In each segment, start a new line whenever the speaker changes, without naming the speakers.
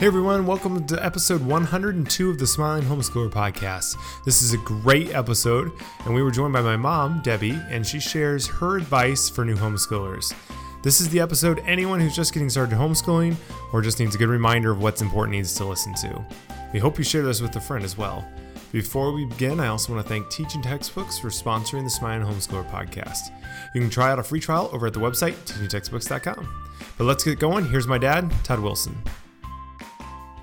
Hey everyone, welcome to episode 102 of the Smiling Homeschooler podcast. This is a great episode, and we were joined by my mom, Debbie, and she shares her advice for new homeschoolers. This is the episode anyone who's just getting started homeschooling or just needs a good reminder of what's important needs to listen to. We hope you share this with a friend as well. Before we begin, I also want to thank Teaching Textbooks for sponsoring the Smiling Homeschooler podcast. You can try out a free trial over at the website, teachingtextbooks.com. But let's get going. Here's my dad, Todd Wilson.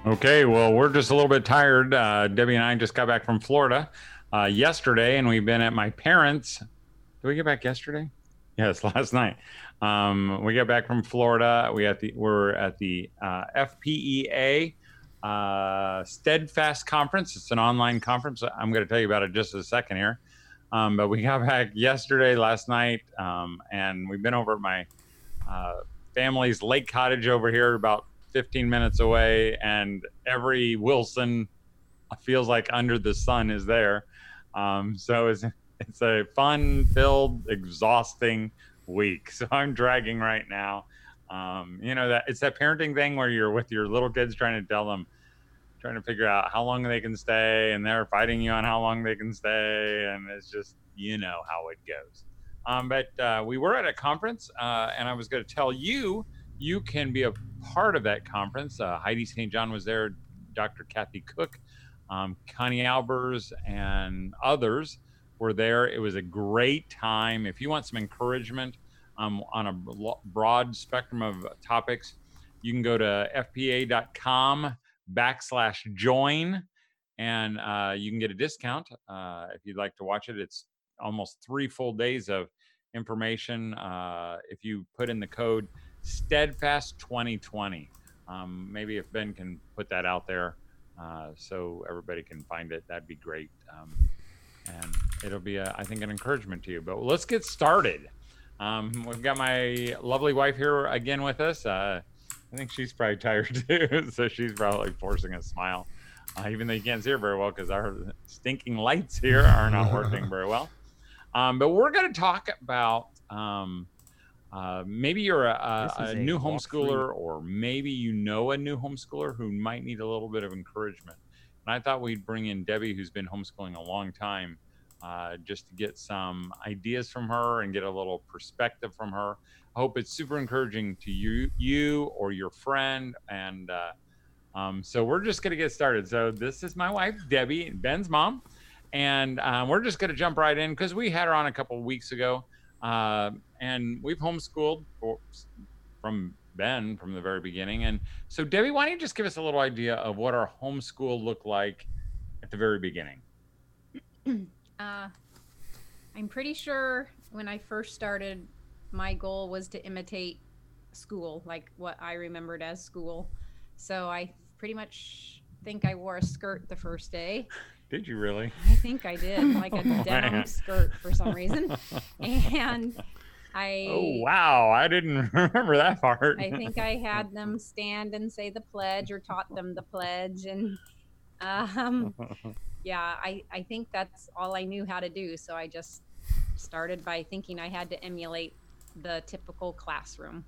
Okay, well, we're just a little bit tired. Uh, Debbie and I just got back from Florida uh, yesterday, and we've been at my parents'. Did we get back yesterday? Yes, last night. Um, we got back from Florida. We at the we're at the uh, FPEA uh, Steadfast Conference. It's an online conference. I'm going to tell you about it just a second here. Um, but we got back yesterday, last night, um, and we've been over at my uh, family's lake cottage over here, about 15 minutes away, and every Wilson feels like under the sun is there. Um, so it's it's a fun-filled, exhausting week. So I'm dragging right now. Um, you know that it's that parenting thing where you're with your little kids trying to tell them, trying to figure out how long they can stay, and they're fighting you on how long they can stay, and it's just you know how it goes. Um, but uh, we were at a conference, uh, and I was going to tell you you can be a part of that conference. Uh, Heidi St. John was there, Dr. Kathy Koch, um, Connie Albers, and others were there. It was a great time. If you want some encouragement um, on a broad spectrum of topics, you can go to fpea.com backslash join and uh, you can get a discount uh, if you'd like to watch it. It's almost three full days of information. Uh, if you put in the code Steadfast 2020. Um, maybe if Ben can put that out there uh, so everybody can find it, that'd be great. Um, and it'll be, a, I think, an encouragement to you. But let's get started. Um, we've got my lovely wife here again with us. Uh, I think she's probably tired too, so she's probably forcing a smile, uh, even though you can't see her very well because our stinking lights here are not working very well. Um, but we're going to talk about um, uh, maybe you're a, a, a new homeschooler, or maybe you know a new homeschooler who might need a little bit of encouragement. And I thought we'd bring in Debbie, who's been homeschooling a long time, uh, just to get some ideas from her and get a little perspective from her. I hope it's super encouraging to you, you or your friend. And uh, um, so we're just going to get started. So this is my wife, Debbie, Ben's mom, and um, we're just going to jump right in because we had her on a couple weeks ago. Uh, and we've homeschooled for, from Ben from the very beginning. And so, Debbie, why don't you just give us a little idea of what our homeschool looked like at the very beginning?
Uh, I'm pretty sure when I first started, my goal was to imitate school, like what I remembered as school. So I pretty much think I wore a skirt the first day.
Did you really?
I think I did, like a oh, denim skirt for some reason. And I
Oh wow, I didn't remember that part.
I think I had them stand and say the pledge or taught them the pledge and um yeah, I I think that's all I knew how to do, so I just started by thinking I had to emulate the typical classroom.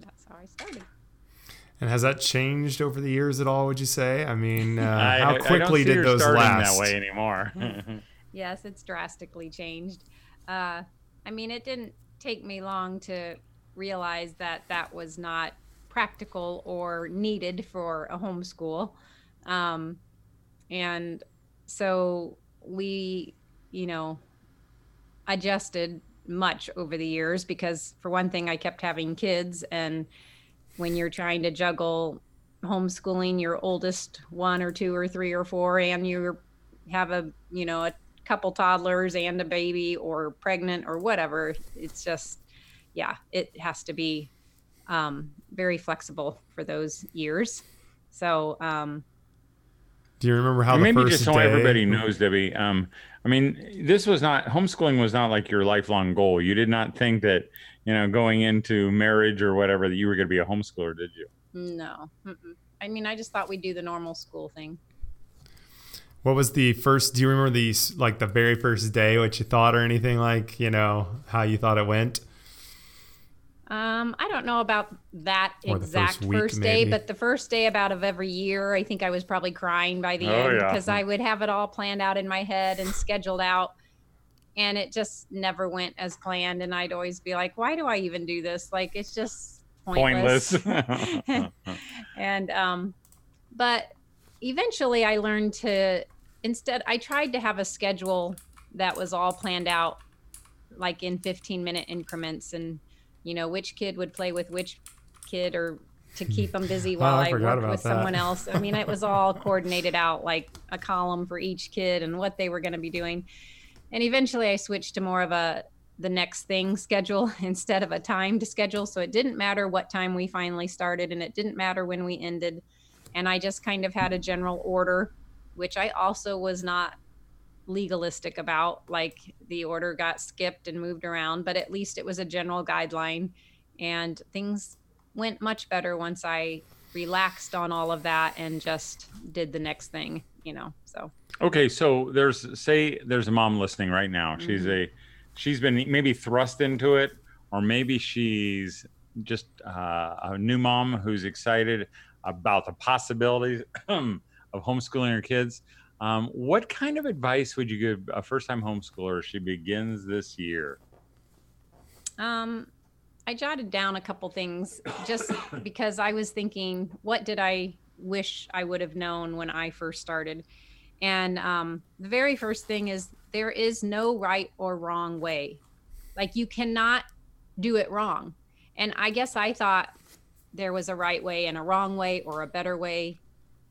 That's how I started.
And has that changed over the years at all? Would you say? I mean, uh, I, how quickly did those last?
That way anymore.
yes, it's drastically changed. Uh, I mean, it didn't take me long to realize that that was not practical or needed for a homeschool, um, and so we, you know, adjusted much over the years because, for one thing, I kept having kids and when you're trying to juggle homeschooling your oldest one or two or three or four and you have a you know a couple toddlers and a baby or pregnant or whatever it's just yeah it has to be um, very flexible for those years. So um,
do you remember how
maybe just so day... everybody knows debbie um, i mean this was not homeschooling was not like your lifelong goal. You did not think that you know, going into marriage or whatever that you were going to be a homeschooler, did you?
No. Mm-mm. I mean, I just thought we'd do the normal school thing.
What was the first? Do you remember the like the very first day, what you thought or anything like? You know how you thought it went.
Um, I don't know about that
Or
exact
first
first,
week,
day,
maybe.
but the first day about of every year, I think I was probably crying by the
Oh,
end
yeah.
because I would have it all planned out in my head and scheduled out. And it just never went as planned. And I'd always be like, why do I even do this? Like, it's just pointless.
Pointless.
and um but eventually i learned to instead i tried to have a schedule that was all planned out like in 15 minute increments and you know which kid would play with which kid or to keep them busy
Oh,
while
I
I, worked with
that.
someone else. I mean, it was all coordinated out like a column for each kid and what they were going to be doing. And eventually I switched to more of a the next thing schedule instead of a timed schedule. So it didn't matter what time we finally started and it didn't matter when we ended. And I just kind of had a general order, which I also was not legalistic about. Like the order got skipped and moved around, but at least it was a general guideline. And things went much better once I relaxed on all of that and just did the next thing, you know. So
Okay, so there's say there's a mom listening right now. She's a she's been maybe thrust into it, or maybe she's just uh, a new mom who's excited about the possibilities of homeschooling her kids. Um, what kind of advice would you give a first-time homeschooler as she begins this year?
Um, I jotted down a couple things just because I was thinking, what did I wish I would have known when I first started? And um, the very first thing is there is no right or wrong way. Like you cannot do it wrong. And I guess I thought there was a right way and a wrong way or a better way.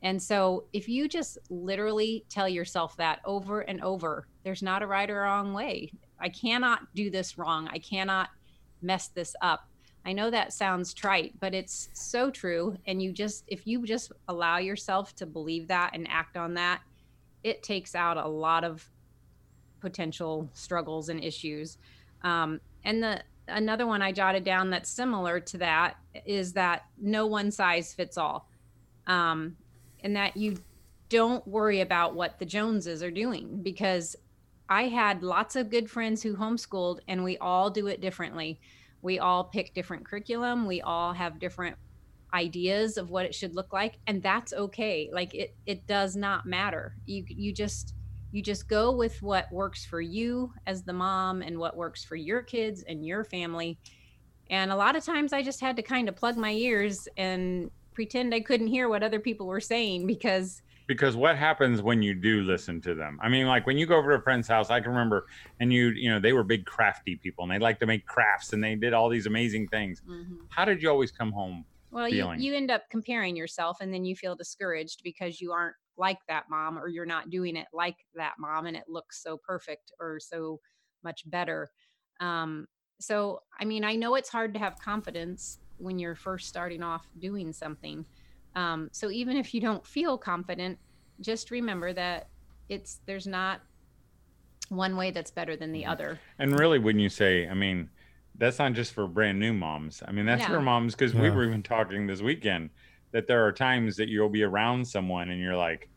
And so if you just literally tell yourself that over and over, there's not a right or wrong way. I cannot do this wrong. I cannot mess this up. I know that sounds trite, but it's so true. And you just, if you just allow yourself to believe that and act on that, it takes out a lot of potential struggles and issues. Um, and the another one I jotted down that's similar to that is that no one size fits all, um, and that you don't worry about what the Joneses are doing because I had lots of good friends who homeschooled, and we all do it differently. We all pick different curriculum. We all have different ideas of what it should look like, and that's okay. Like it, it does not matter. You, you just, you just go with what works for you as the mom, and what works for your kids and your family. And a lot of times, I just had to kind of plug my ears and pretend I couldn't hear what other people were saying because
because what happens when you do listen to them i mean like when you go over to a friend's house i can remember and you you know they were big crafty people and they like to make crafts and they did all these amazing things how did you always come home
Well, you, you end up comparing yourself and then you feel discouraged because you aren't like that mom or you're not doing it like that mom and it looks so perfect or so much better. Um, so, I mean, I know it's hard to have confidence when you're first starting off doing something. Um, so even if you don't feel confident, just remember that it's there's not one way that's better than the
Mhm.
other.
and really when you say i mean that's not just for brand new moms i mean that's
Yeah.
for moms because we were even talking this weekend that there are times that you'll be around someone and you're like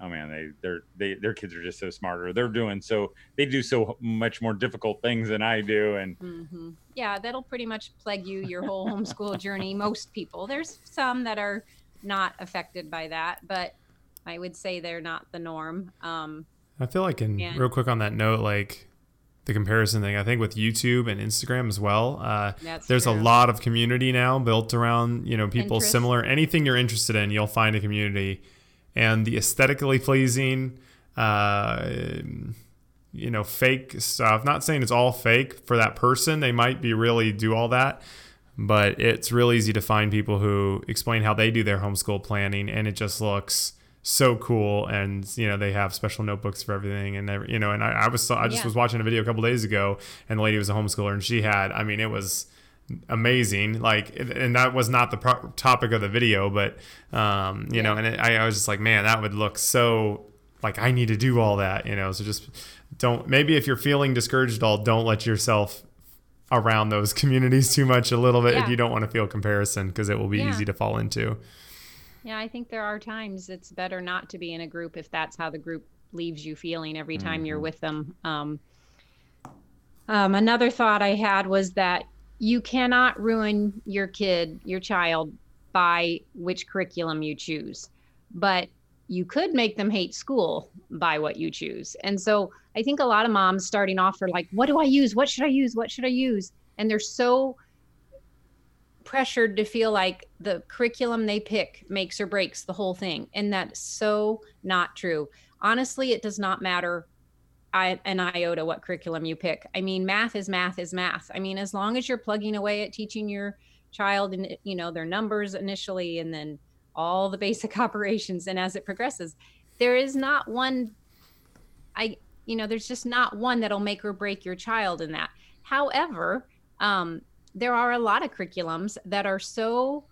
oh man they they're they their kids are just so smart or they're doing so they do so much more difficult things than i do and
hmm Yeah, that'll pretty much plague you your whole homeschool journey. Most people. There's some that are not affected by that, but I would say they're not the norm. Um,
I feel like, in
And-
real quick on that note, like the comparison thing, I think with YouTube and Instagram as well, uh, there's a lot of community now built around you know people
Pinterest.
similar. Anything you're interested in, you'll find a community, and the aesthetically pleasing, uh, you know, fake stuff. Not saying it's all fake for that person. They might be really do all that. But it's real easy to find people who explain how they do their homeschool planning, and it just looks so cool. And you know, they have special notebooks for everything, and every, you know, and I, I was I just
Yeah.
was watching a video a couple days ago, and the lady was a homeschooler, and she had, I mean, it was amazing. Like, and that was not the pro- topic of the video, but um, you know, and it, I, I was just like, man, that would look so like I need to do all that, you know. So just don't. Maybe if you're feeling discouraged at all, don't let yourself around those communities too much a little bit if you don't want to feel comparison because it will be
Yeah.
easy to fall into.
Yeah, I think there are times it's better not to be in a group if that's how the group leaves you feeling every time you're
Mhm.
with them. Um, um, another thought I had was that you cannot ruin your kid, your child, by which curriculum you choose. But you could make them hate school by what you choose. And so I think a lot of moms starting off are like, what do I use? What should I use? What should I use? And they're so pressured to feel like the curriculum they pick makes or breaks the whole thing. And that's so not true. Honestly, it does not matter I, an iota what curriculum you pick. I mean, math is math is math. I mean, as long as you're plugging away at teaching your child and you know their numbers initially and then all the basic operations and as it progresses, there is not one I you know, there's just not one that'll make or break your child in that. However, um, there are a lot of curriculums that are so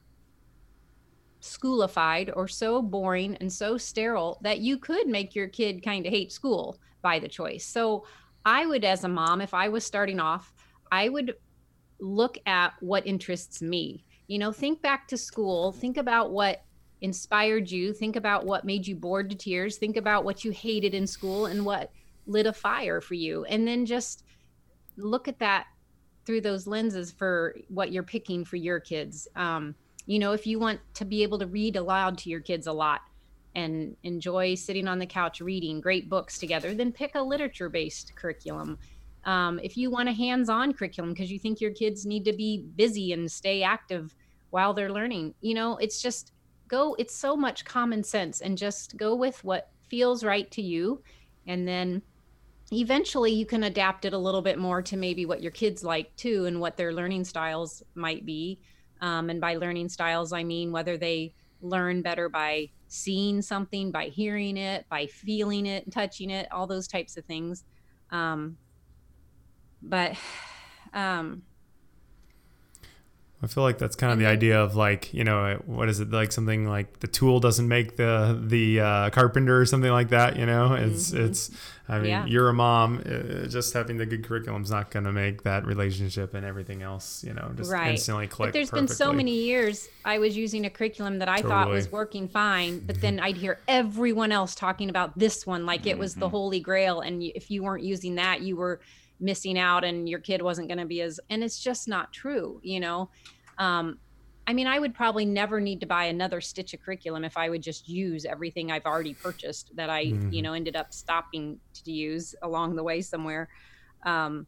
schoolified or so boring and so sterile that you could make your kid kind of hate school by the choice. So I would, as a mom, if I was starting off, I would look at what interests me. You know, think back to school, think about what inspired you, think about what made you bored to tears, think about what you hated in school and what lit a fire for you. And then just look at that through those lenses for what you're picking for your kids. Um, you know, if you want to be able to read aloud to your kids a lot, and enjoy sitting on the couch reading great books together, then pick a literature based curriculum. Um, if you want a hands on curriculum because you think your kids need to be busy and stay active while they're learning, you know, it's just go, it's so much common sense and just go with what feels right to you. And then eventually you can adapt it a little bit more to maybe what your kids like too and what their learning styles might be. Um, and by learning styles, I mean whether they learn better by seeing something, by hearing it, by feeling it, touching it, all those types of things. Um, but um,
I feel like that's kind of the idea of like you know what is it like something like the tool doesn't make the the uh, carpenter or something like that you know it's mm-hmm. it's I mean yeah. you're a mom uh, just having the good curriculum is not going to make that relationship and everything else you know just right. instantly click.
But there's
perfectly.
been so many years I was using a curriculum that I totally. thought was working fine, but then I'd hear everyone else talking about this one like it was mm-hmm. the holy grail, and if you weren't using that, you were missing out and your kid wasn't going to be as and it's just not true you know? Um, i mean i would probably never need to buy another stitch of curriculum if i would just use everything i've already purchased that i mm-hmm. you know ended up stopping to use along the way somewhere. Um,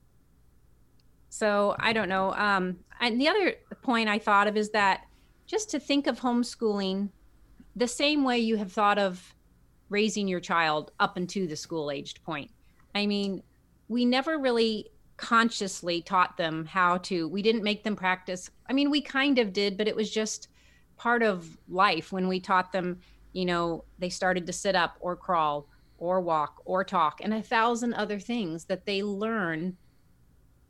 so i don't know um, and the other point i thought of is that just to think of homeschooling the same way you have thought of raising your child up into the school aged point. I mean we never really consciously taught them how to we didn't make them practice. I mean we kind of did but it was just part of life when we taught them you know they started to sit up or crawl or walk or talk and a thousand other things that they learn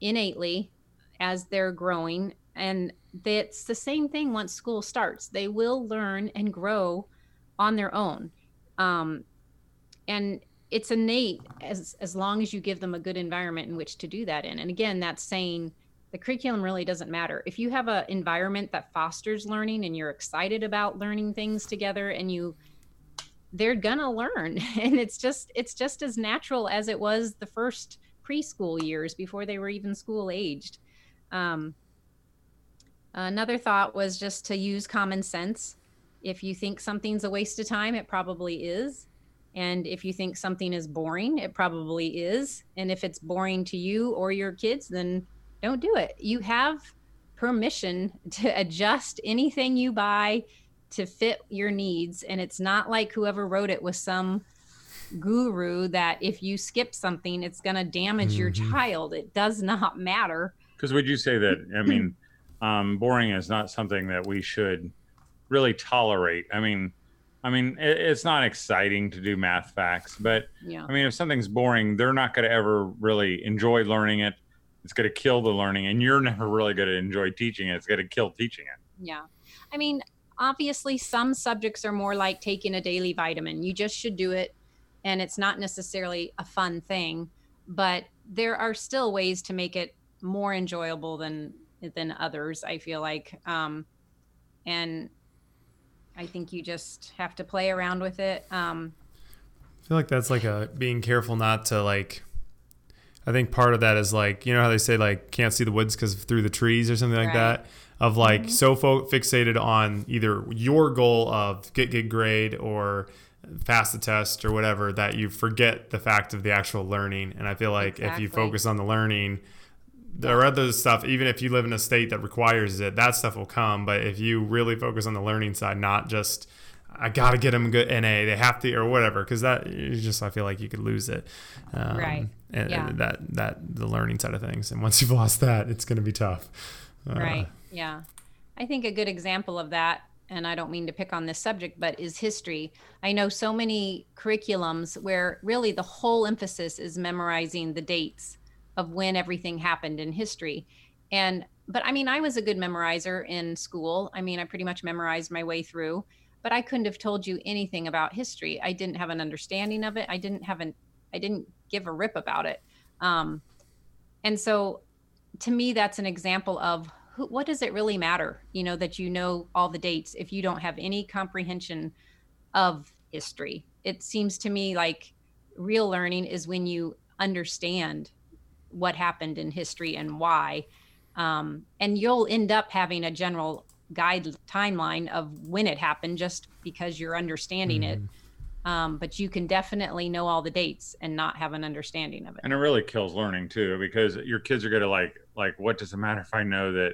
innately as they're growing. And it's the same thing once school starts. They will learn and grow on their own. Um, and it's innate as as long as you give them a good environment in which to do that in. And again that's saying the curriculum really doesn't matter. If you have an environment that fosters learning and you're excited about learning things together and you they're gonna learn. And it's just it's just as natural as it was the first preschool years before they were even school aged. Um, another thought was just to use common sense. If you think something's a waste of time it probably is and if you think something is boring, it probably is. And if it's boring to you or your kids, then don't do it. You have permission to adjust anything you buy to fit your needs. And it's not like whoever wrote it was some guru that if you skip something, it's going to damage mm-hmm. your child. It does not matter.
Because would you say that, I mean, um, boring is not something that we should really tolerate? I mean, I mean, it, it's not exciting to do math facts, but yeah. I mean, if something's boring, they're not going to ever really enjoy learning it. It's going to kill the learning, and you're never really going to enjoy teaching it. It's going to kill teaching it.
Yeah. I mean, obviously, some subjects are more like taking a daily vitamin. You just should do it, and it's not necessarily a fun thing, but there are still ways to make it more enjoyable than than others. I feel like, um, and I think you just have to play around with it. Um,
I feel like that's like a being careful not to like I think part of that is like you know how they say like can't see the woods because through the trees or something like
Right.
that. Of like so fo- fixated on either your goal of get good grade or pass the test or whatever that you forget the fact of the actual learning. And I feel like if you focus on the learning, the other stuff, even if you live in a state that requires it, that stuff will come. But if you really focus on the learning side, not just I gotta get them a good NA, they have to or whatever, because that you just I feel like you could lose it. Um,
Right.
And,
Yeah.
and that that the learning side of things, and once you've lost that, it's gonna be tough. Uh,
Right. Yeah. I think a good example of that, and I don't mean to pick on this subject, but is history. I know so many curriculums where really the whole emphasis is memorizing the dates of when everything happened in history. And, but I mean, I was a good memorizer in school. I mean, I pretty much memorized my way through, but I couldn't have told you anything about history. I didn't have an understanding of it. I didn't have an, I didn't give a rip about it. Um, and so to me that's an example of who, what does it really matter you know that you know all the dates if you don't have any comprehension of history it seems to me like real learning is when you understand what happened in history and why. Um, and you'll end up having a general guide timeline of when it happened just because you're understanding it. Um, but you can definitely know all the dates and not have an understanding of it.
And it really kills learning too because your kids are going to like like what does it matter if i know that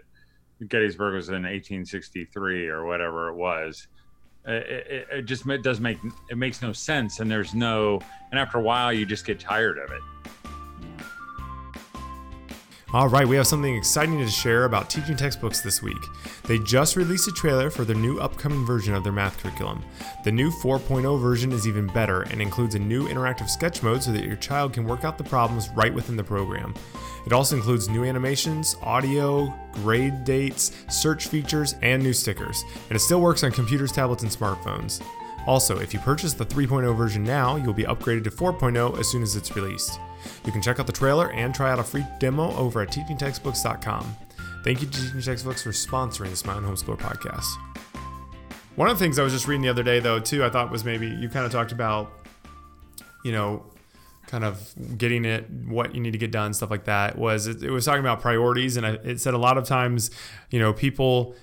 gettysburg was in 1863 or whatever it was? It, it, it just ma- does make it makes no sense and there's no and after a while you just get tired of it
All right, we have something exciting to share about teaching textbooks this week. They just released a trailer for their new upcoming version of their math curriculum. The new 4.0 version is even better and includes a new interactive sketch mode so that your child can work out the problems right within the program. It also includes new animations, audio, grade dates, search features, and new stickers. And it still works on computers, tablets, and smartphones. Also, if you purchase the 3.0 version now, you'll be upgraded to 4.0 as soon as it's released. You can check out the trailer and try out a free demo over at teachingtextbooks.com. Thank you to Teaching Textbooks for sponsoring the Smiling Homeschooler podcast. One of the things I was just reading the other day, though, too, I thought was maybe you kind of talked about, you know, kind of getting it, what you need to get done, stuff like that. Was it, it was talking about priorities, and I, it said a lot of times, you know, people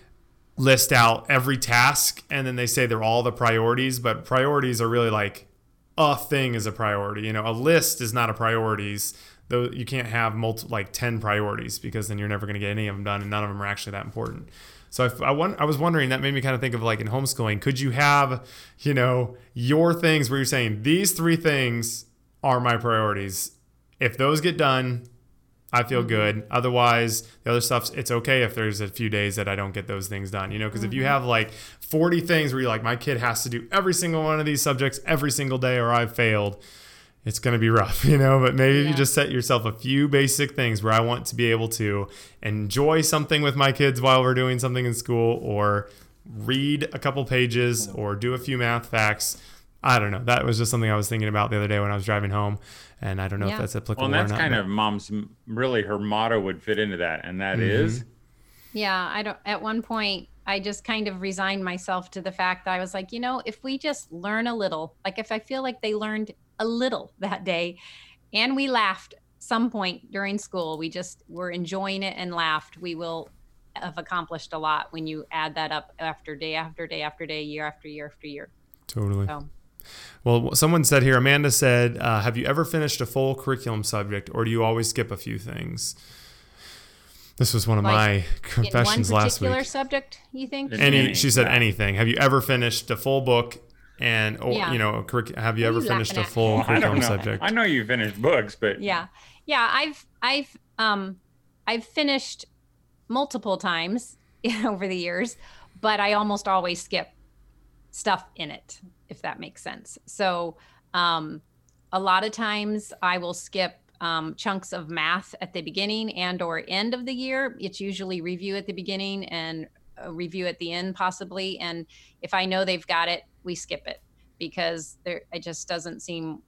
list out every task and then they say they're all the priorities, but priorities are really like a thing is a priority. You know, a list is not a priorities. Though you can't have multi, like 10 priorities because then you're never going to get any of them done and none of them are actually that important. So I, I, I was wondering that made me kind of think of like in homeschooling, could you have, you know, your things where you're saying these three things are my priorities. If those get done, I feel mm-hmm. good. Otherwise, the other stuff's it's okay if there's a few days that I don't get those things done, you know, because if you mm-hmm. have like 40 things where you're like, my kid has to do every single one of these subjects every single day or I've failed, it's going to be rough, you know. But maybe if you just set yourself a few basic things where I want to be able to enjoy something with my kids while we're doing something in school or read a couple pages or do a few math facts. I don't know. That was just something I was thinking about the other day when I was driving home. And I don't know if that's applicable
well and that's
or not.
kind
but-
of mom's really her motto would fit into that and that mm-hmm. is
Yeah, I don't at one point I just kind of resigned myself to the fact that I was like, you know, if we just learn a little, like if I feel like they learned a little that day and we laughed some point during school, we just were enjoying it and laughed, we will have accomplished a lot when you add that up after day after day after day, year after year after year.
Totally.
So
Well, someone said here, Amanda said, uh, Have you ever finished a full curriculum subject or do you always skip a few things? This was one of
Like,
my
in one
confessions last
particular
week.
subject, you think?
Any,
Any,
she said
yeah.
anything. Have you ever finished a full book and, or,
Yeah.
you know, a curric- have you
are
ever
you
finished a full
Well,
curriculum
know.
subject?
I know you finished books, but
yeah yeah i've i've um i've finished multiple times over the years but i almost always skip stuff in it if that makes sense. So um a lot of times i will skip um, chunks of math at the beginning and or end of the year. It's usually review at the beginning and review at the end possibly. And if i know they've got it we skip it because there it just doesn't seem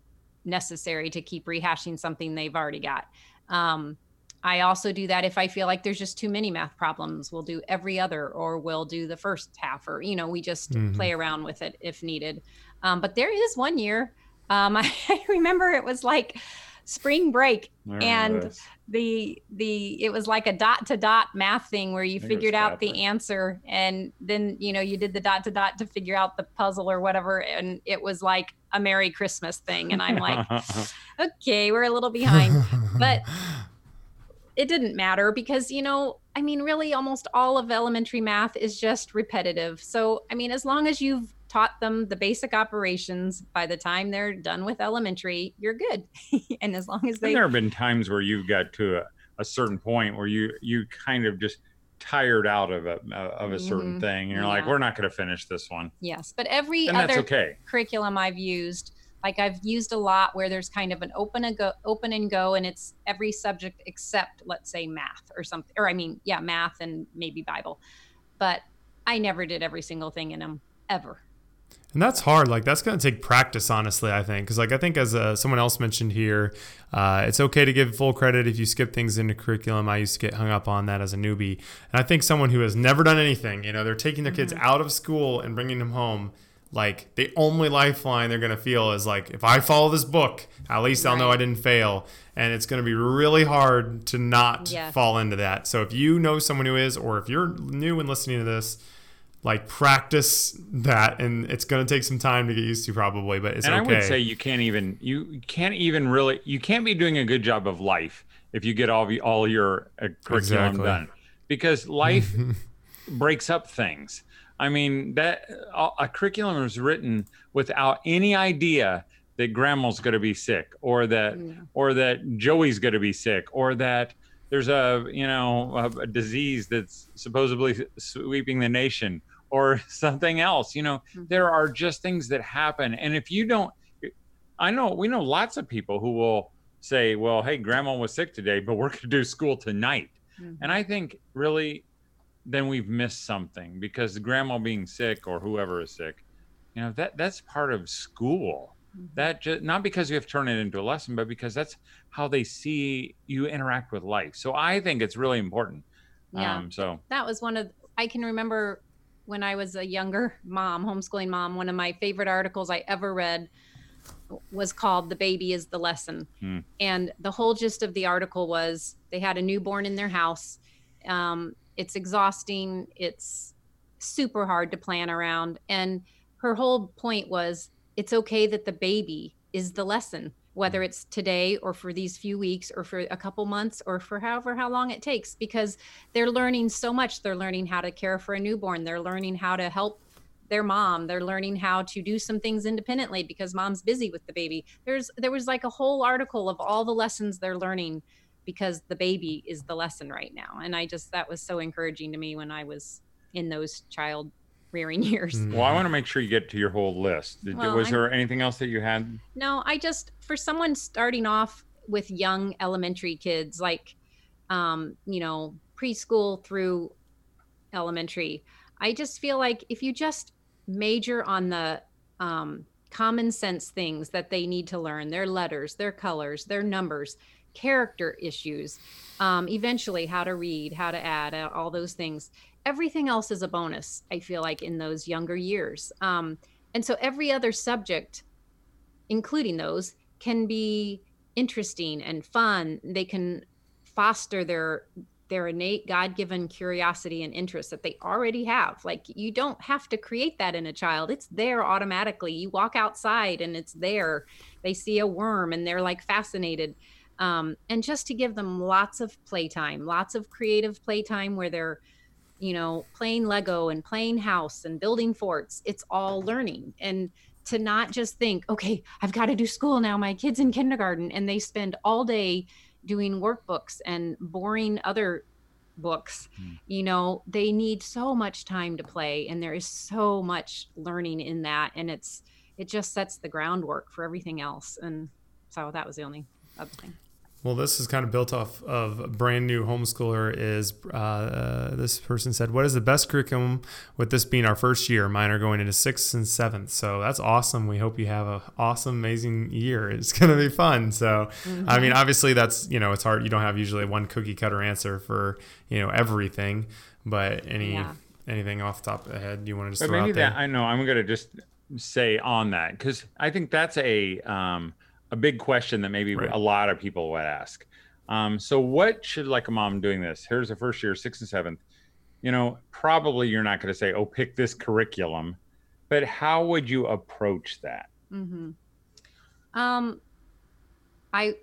necessary to keep rehashing something they've already got. Um, I also do that if I feel like there's just too many math problems. We'll do every other, or we'll do the first half, or you know, we just
Mhm.
play around with it if needed. Um, but there is one year, um, I remember it was like spring break and
this.
the the it was like a dot to dot math thing where you
think it was
figured out the answer and then you know you did the dot to dot to figure out the puzzle or whatever and it was like a merry christmas thing and i'm like okay we're a little behind but it didn't matter because you know i mean really almost all of elementary math is just repetitive so i mean as long as you've taught them the basic operations by the time they're done with elementary you're good and as long as
And
they
there have been times where you've got to a, a certain point where you you kind of just tired out of a of a certain
Mhm.
thing, and you're like, we're not going to finish this one,
yes but every
and
other
okay.
curriculum I've used. Like I've used a lot where there's kind of an open and go, open and go, and it's every subject except, let's say, math or something. Or I mean, yeah, math and maybe Bible. But I never did every single thing in them ever.
And that's hard. Like that's going to take practice, honestly. I think because, like, I think as uh, someone else mentioned here, uh, it's okay to give full credit if you skip things in the curriculum. I used to get hung up on that as a newbie, and I think someone who has never done anything, you know, they're taking their kids out of school and bringing them home. Like the only lifeline they're going to feel is like, if I follow this book, at least I'll know I didn't fail. And it's going to be really hard to not
Yes.
fall into that. So if you know someone who is, or if you're new and listening to this, like practice that and it's going to take some time to get used to probably but it's
and
okay
I would say you can't even you can't even really you can't be doing a good job of life if you get all of, all your uh, curriculum
Exactly.
done because life breaks up things. I mean that a, a curriculum is written without any idea that grandma's going to be sick or that
Yeah.
or that Joey's going to be sick or that there's a you know a, a disease that's supposedly sweeping the nation or something else you know
Mhm.
there are just things that happen and if you don't i know we know lots of people who will say well hey grandma was sick today but we're going to do school tonight
Mhm.
and i think really then we've missed something because grandma being sick or whoever is sick you know that that's part of school
Mhm.
that just not because you have to turn it into a lesson but because that's how they see you interact with life so i think it's really important
Yeah.
um so
that was one of I can remember when I was a younger mom, homeschooling mom, one of my favorite articles I ever read was called The Baby is the Lesson.
Hmm.
And the whole gist of the article was they had a newborn in their house. Um, it's exhausting, it's super hard to plan around. And her whole point was it's okay that the baby is the lesson, whether it's today or for these few weeks or for a couple months or for however how long it takes, because they're learning so much. They're learning how to care for a newborn. They're learning how to help their mom. They're learning how to do some things independently because mom's busy with the baby. There's there was like a whole article of all the lessons they're learning because the baby is the lesson right now. And I just that was so encouraging to me when I was in those child rearing years.
Mm.
well i want to make sure you get to your whole list Did,
Well,
was
I'm-
there anything else that you had
No, I just for someone starting off with young elementary kids, like um, you know, preschool through elementary, I just feel like if you just major on the um, common sense things that they need to learn, their letters, their colors, their numbers, character issues, um, eventually how to read, how to add, uh, all those things. Everything else is a bonus. I feel like in those younger years, um, and so every other subject including those can be interesting and fun. They can foster their their innate god-given curiosity and interest that they already have. Like you don't have to create that in a child. It's there automatically. You walk outside and it's there. They see a worm and they're like fascinated um, and just to give them lots of playtime lots of creative playtime where they're you know playing lego and playing house and building forts it's all learning and to not just think, okay, I've got to do school now. My kid's in kindergarten and they spend all day doing workbooks and boring other books.
Hmm.
You know, they need so much time to play and there is so much learning in that and it's it just sets the groundwork for everything else. And so that was the only other thing.
Well, this is kind of built off of a brand new homeschooler. Is uh, uh, this person said, "What is the best curriculum?" With this being our first year, mine are going into sixth and seventh, so that's awesome. We hope you have a awesome, amazing year. It's gonna be fun. So, I mean, obviously, that's you know, it's hard. You don't have usually one cookie cutter answer for you know everything, but any
Yeah.
anything off the top of the head you want to just
But
throw
maybe
out there?
that I know I'm going to just say on that because I think that's a um, a big question that maybe
Right.
a lot of people would ask. Um, so, what should like a mom doing this? Here's the first year, sixth and seventh. You know, probably you're not going to say, "Oh, pick this curriculum," but how would you approach that?
Mm-hmm. Um, I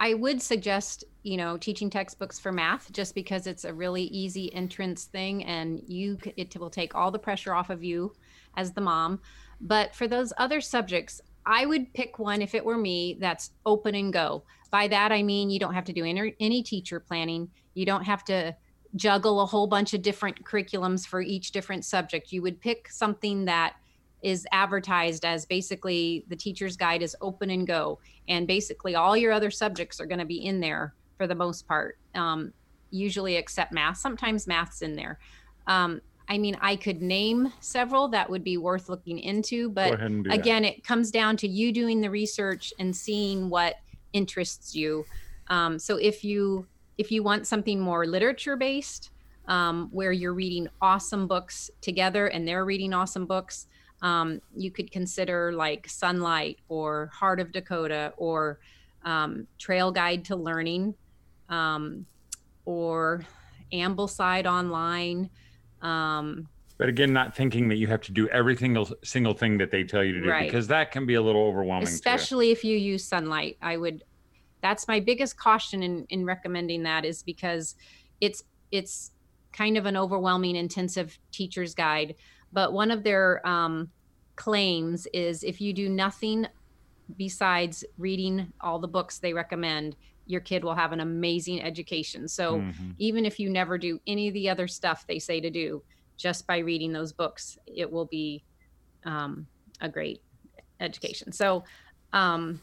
I would suggest you know teaching textbooks for math just because it's a really easy entrance thing and you it will take all the pressure off of you as the mom. But for those other subjects, I would pick one if it were me that's open and go. By that I mean you don't have to do any, any teacher planning. You don't have to juggle a whole bunch of different curriculums for each different subject. You would pick something that is advertised as basically the teacher's guide is open and go and basically all your other subjects are going to be in there for the most part um, usually except math sometimes math's in there um, i mean i could name several that would be worth looking into but
do that.
again it comes down to you doing the research and seeing what interests you um, so if you if you want something more literature based um, where you're reading awesome books together and they're reading awesome books um, you could consider like Sonlight or heart of dakota or um, trail guide to learning um, or ambleside online um,
But again, not thinking that you have to do every single single thing that they tell you to do
Right.
because that can be a little overwhelming.
especially if you use Sonlight i would that's my biggest caution in in recommending that is because it's it's kind of an overwhelming intensive teacher's guide but one of their um, claims is if you do nothing besides reading all the books they recommend your kid will have an amazing education. So
Mhm.
even if you never do any of the other stuff they say to do just by reading those books it will be um, a great education. So um,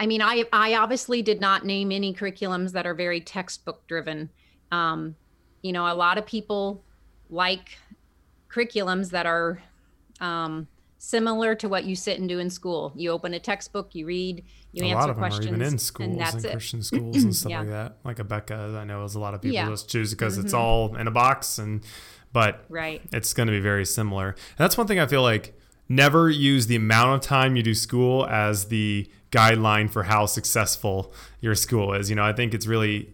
i mean i i obviously did not name any curriculums that are very textbook driven. Um, you know a lot of people like curriculums that are um, similar to what you sit and do in school you open a textbook you read you
a
answer
lot of them
questions
are even in
and
schools
that's
and
it
Christian schools and stuff
Yeah.
like that. Like Abeka, I know there's a lot of people
Yeah.
just choose because it's
Mhm.
all in a box and but
right
it's going to be very similar. And that's one thing I feel like never use the amount of time you do school as the guideline for how successful your school is. You know, I think it's really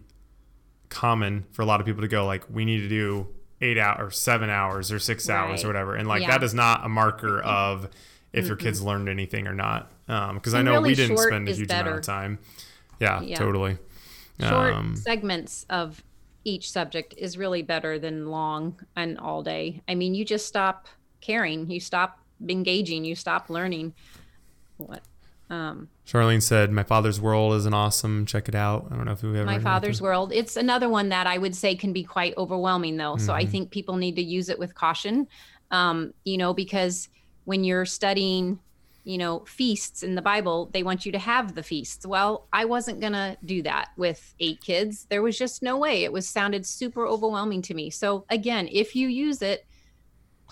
common for a lot of people to go like we need to do 8 hours or 7 hours or 6 hours or whatever. And like
Yeah.
that is not a marker of if your kids learned anything or not. Um because I know
really
we didn't spend a huge amount of time. Yeah,
Yeah.
totally.
short
Um,
segments of each subject is really better than long and all day. I mean, you just stop caring, you stop engaging, you stop learning. What? Um,
Charlene said, "My father's world is an awesome. Check it out. I don't know if we've ever.
My Father's. World. It's another one that I would say can be quite overwhelming, though. So I
Mhm.
think people need to use it with caution, um, you know, because when you're studying, you know, feasts in the Bible, they want you to have the feasts. Well, I wasn't going to do that with eight kids. There was just no way. It was sounded super overwhelming to me. So again, if you use it,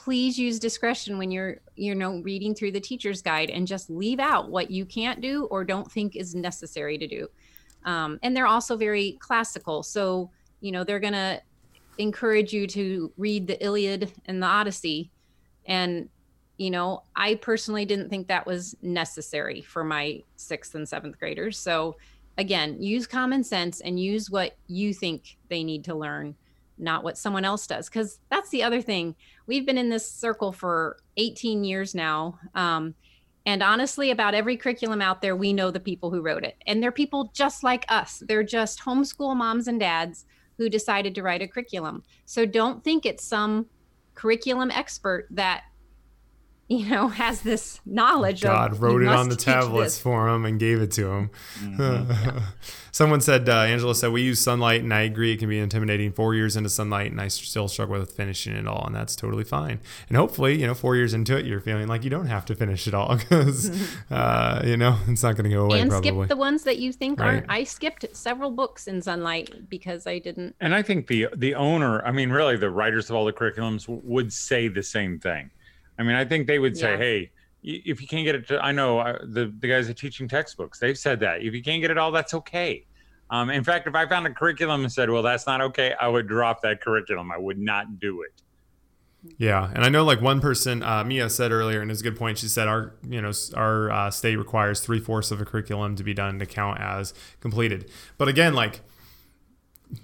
please use discretion when you're you know reading through the teacher's guide and just leave out what you can't do or don't think is necessary to do. Um, and they're also very classical. So you know they're going to encourage you to read the iliad and the odyssey. And you know i personally didn't think that was necessary for my sixth and seventh graders. So again use common sense and use what you think they need to learn not what someone else does because that's the other thing. We've been in this circle for 18 years now um, and honestly about every curriculum out there we know the people who wrote it and they're people just like us. They're just homeschool moms and dads who decided to write a curriculum. So don't think it's some curriculum expert that you know has this knowledge
God
of
wrote it on the tablets
this.
for him and gave it to him.
Mhm.
Someone said, uh, Angela said, we use Sonlight, and I agree. It can be intimidating. Four years into Sonlight, and I still struggle with finishing it all, and that's totally fine. And hopefully, you know, four years into it, you're feeling like you don't have to finish it all because, uh, you know, it's not going to go away
and
probably.
skip the ones that you think
Right.
aren't i skipped several books in Sonlight because i didn't
And I think the the owner, I mean, really, the writers of all the curriculums w- would say the same thing. I mean, I think they would say,
Yeah.
"Hey, if you can't get it to," I know uh, the the guys are teaching textbooks, they've said that if you can't get it all, that's okay. Um, in fact, if I found a curriculum and said, "Well, that's not okay," I would drop that curriculum. I would not do it.
Yeah, and I know like one person, uh, Mia said earlier, and it's a good point. She said our, you know, our uh, state requires three fourths of a curriculum to be done to count as completed. But again, like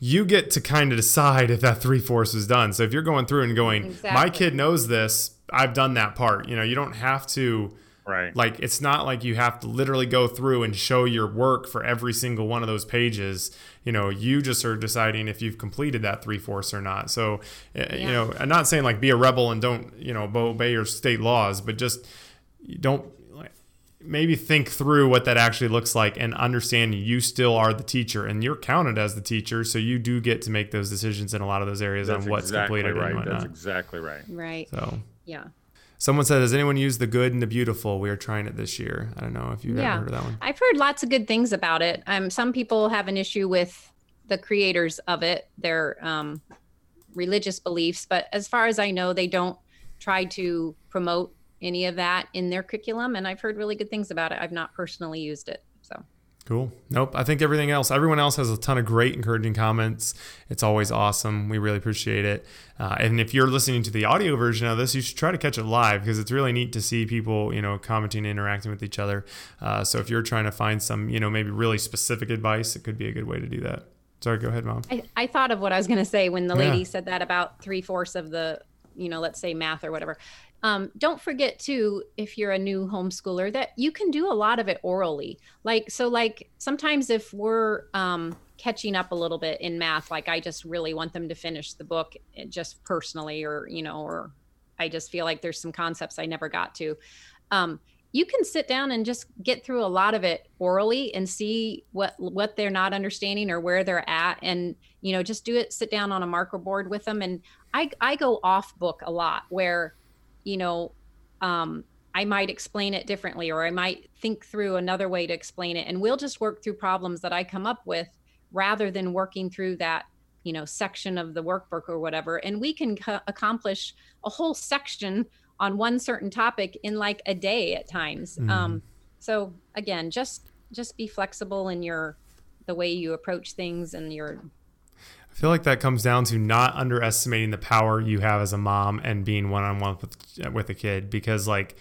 you get to kind of decide if that three fourths is done. So if you're going through and going,
Exactly.
my kid knows this, I've done that part. You know, you don't have to.
Right.
Like it's not like you have to literally go through and show your work for every single one of those pages. You know, you just are deciding if you've completed that three fourths or not. So, uh, you know, I'm not saying like be a rebel and don't you know obey your state laws, but just don't maybe think through what that actually looks like and understand you still are the teacher and you're counted as the teacher, so you do get to make those decisions in a lot of those areas
That's
on what's
exactly
completed
right.
and whatnot.
That's exactly right.
Right.
so.
Yeah.
Someone said, "Has anyone used the good and the beautiful?" We are trying it this year. I don't know if you've
Yeah.
ever heard of that one.
I've heard lots of good things about it. Um, some people have an issue with the creators of it, their um, religious beliefs, but as far as I know, they don't try to promote any of that in their curriculum. And I've heard really good things about it. I've not personally used it,
Cool. Nope. I think everything else, everyone else has a ton of great, encouraging comments. It's always awesome. We really appreciate it. Uh, and if you're listening to the audio version of this, you should try to catch it live because it's really neat to see people, you know, commenting and interacting with each other. Uh, so if you're trying to find some, you know, maybe really specific advice, it could be a good way to do that. Sorry, go ahead, mom.
I, I thought of what I was going to say when the
Yeah.
lady said that about three fourths of the, you know, let's say math or whatever. Um, don't forget too, if you're a new homeschooler, that you can do a lot of it orally. Like, so like sometimes if we're um, catching up a little bit in math, like I just really want them to finish the book eh, just personally, or, you know, or I just feel like there's some concepts I never got to. Um, you can sit down and just get through a lot of it orally and see what what they're not understanding or where they're at and you know just do it sit down on a marker board with them and i i go off book a lot where you know um i might explain it differently or i might think through another way to explain it. And we'll just work through problems that i come up with rather than working through that you know section of the workbook or whatever. And we can co- accomplish a whole section on one certain topic in like a day at times.
Mhm.
um so again just just be flexible in your the way you approach things and your
I feel like that comes down to not underestimating the power you have as a mom and being one on one with a kid because like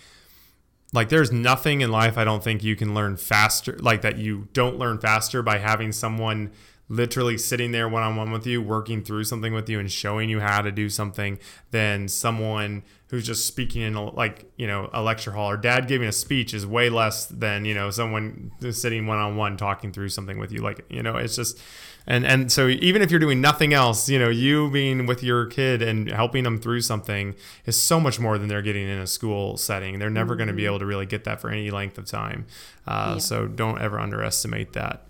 like there's nothing in life I don't think you can learn faster like that you don't learn faster by having someone literally sitting there one on one with you working through something with you and showing you how to do something than someone who's just speaking in a, like you know a lecture hall. Or dad giving a speech is way less than you know someone sitting one on one talking through something with you. Like you know it's just and and so even if you're doing nothing else you know you being with your kid and helping them through something is so much more than they're getting in a school setting they're never going to be able to really get that for any length of time uh,
Yeah.
so don't ever underestimate that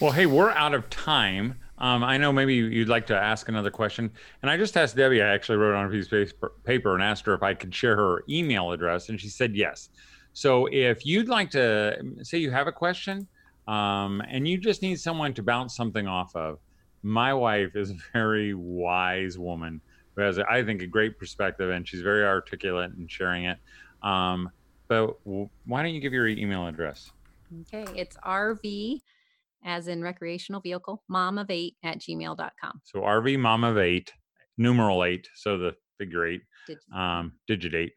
Well, hey, we're out of time. Um, I know maybe you'd like to ask another question. And I just asked Debbie, I actually wrote on a piece of paper- paper and asked her if I could share her email address. And she said yes. So if you'd like to say you have a question um, and you just need someone to bounce something off of, my wife is a very wise woman who has, I think, a great perspective and she's very articulate in sharing it. Um, but w- why don't you give your email address?
okay it's rv as in recreational vehicle mom of eight at gmail.com
So RV Mom of Eight, numeral eight, so the figure eight,
Did,
um, digit eight,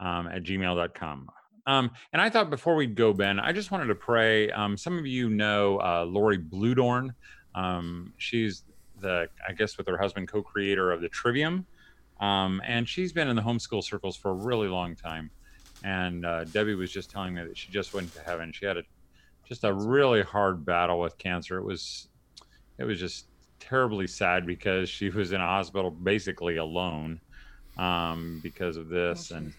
um, at gmail.com. Um, and I thought before we'd go, Ben, I just wanted to pray. Um, some of you know uh, Lori Bluedorn. Um, she's the, I guess, with her husband, co creator of the Trivium. Um, and she's been in the homeschool circles for a really long time. And uh, Debbie was just telling me that she just went to heaven. She had a just a really hard battle with cancer. It was, it was just terribly sad because she was in a hospital basically alone um, because of this. And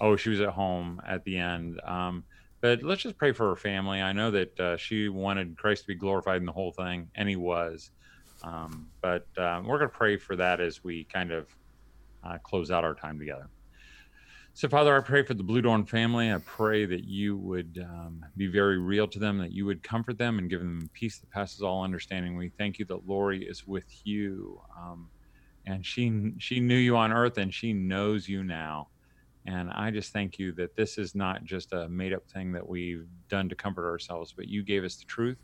oh, she was at home at the end. Um, but let's just pray for her family. I know that uh, she wanted Christ to be glorified in the whole thing, and he was. Um, but um, we're going to pray for that as we kind of uh, close out our time together. So, Father, I pray for the Bluedorn family. I pray that you would um, be very real to them, that you would comfort them and give them peace that passes all understanding. We thank you that Lori is with you, um, and she she knew you on earth, and she knows you now. And I just thank you that this is not just a made up thing that we've done to comfort ourselves, but you gave us the truth.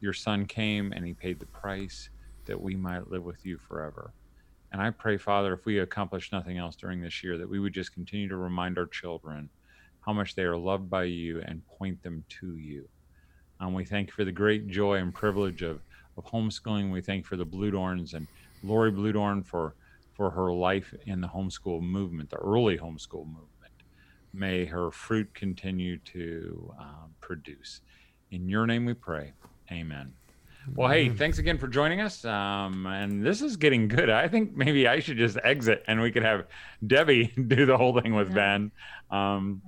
Your son came and he paid the price that we might live with you forever. And I pray, Father, if we accomplish nothing else during this year, that we would just continue to remind our children how much they are loved by you and point them to you. And we thank you for the great joy and privilege of, of homeschooling. We thank you for the Bluedorns and Lori Bluedorn for, for her life in the homeschool movement, the early homeschool movement. May her fruit continue to um, produce. In your name we pray. Amen. Well, hey, thanks again for joining us. Um, and this is getting good. I think maybe I should just exit and we could have Debbie do the whole thing with Ben. Um,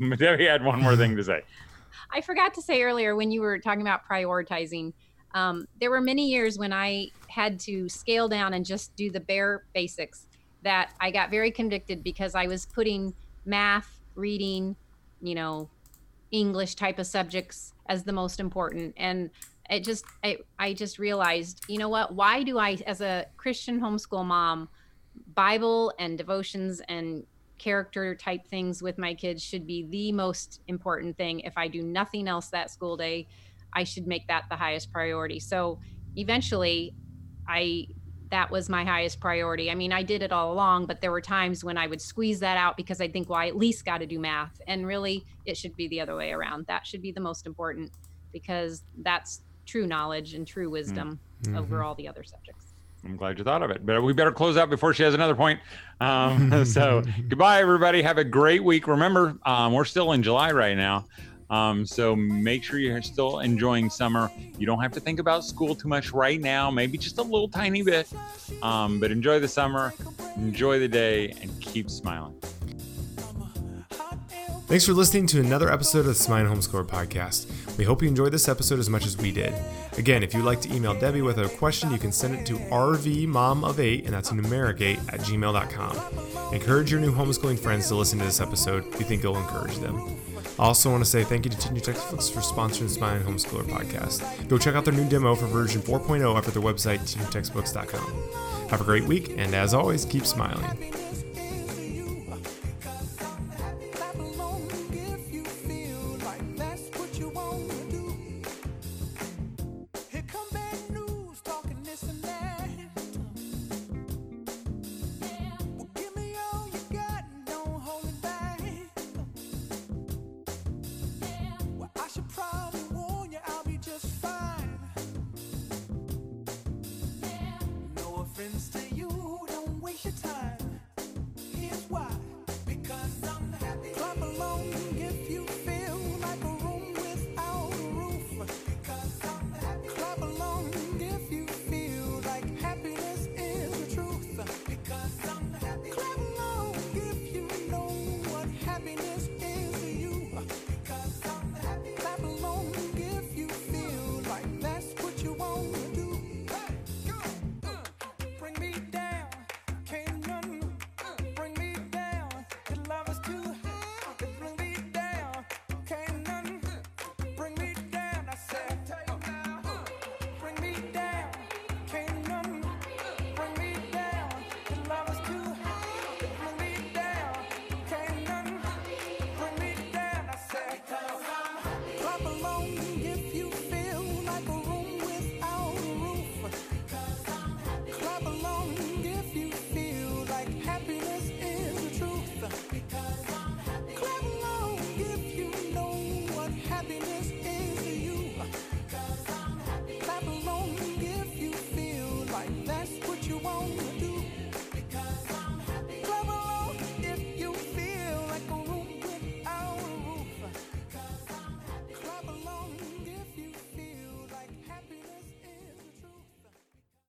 Debbie had one more thing to say.
I forgot to say earlier when you were talking about prioritizing, um, there were many years when I had to scale down and just do the bare basics that I got very convicted because I was putting math, reading, you know, English type of subjects as the most important. And it just, I, I just realized, you know what? Why do I, as a Christian homeschool mom, Bible and devotions and character type things with my kids should be the most important thing. If I do nothing else that school day, I should make that the highest priority. So eventually, I that was my highest priority. I mean, I did it all along, but there were times when I would squeeze that out because I think, well, I at least got to do math. And really, it should be the other way around. That should be the most important because that's true knowledge and true wisdom mm-hmm. over all the other subjects.
I'm glad you thought of it. But we better close out before she has another point. Um, so goodbye, everybody. Have a great week. Remember, um, we're still in July right now. Um, so make sure you're still enjoying summer. You don't have to think about school too much right now, maybe just a little tiny bit. Um, but enjoy the summer, enjoy the day, and keep smiling.
Thanks for listening to another episode of the Smiling Homeschooler podcast. We hope you enjoyed this episode as much as we did. Again, if you'd like to email Debbie with a question, you can send it to rvmom8, and that's numeric 8, at gmail.com. Encourage your new homeschooling friends to listen to this episode. We think it'll encourage them. I also want to say thank you to Teaching Textbooks for sponsoring the Smiling Homeschooler podcast. Go check out their new demo for version 4.0 up at their website, teachingtextbooks.com. Have a great week, and as always, keep smiling.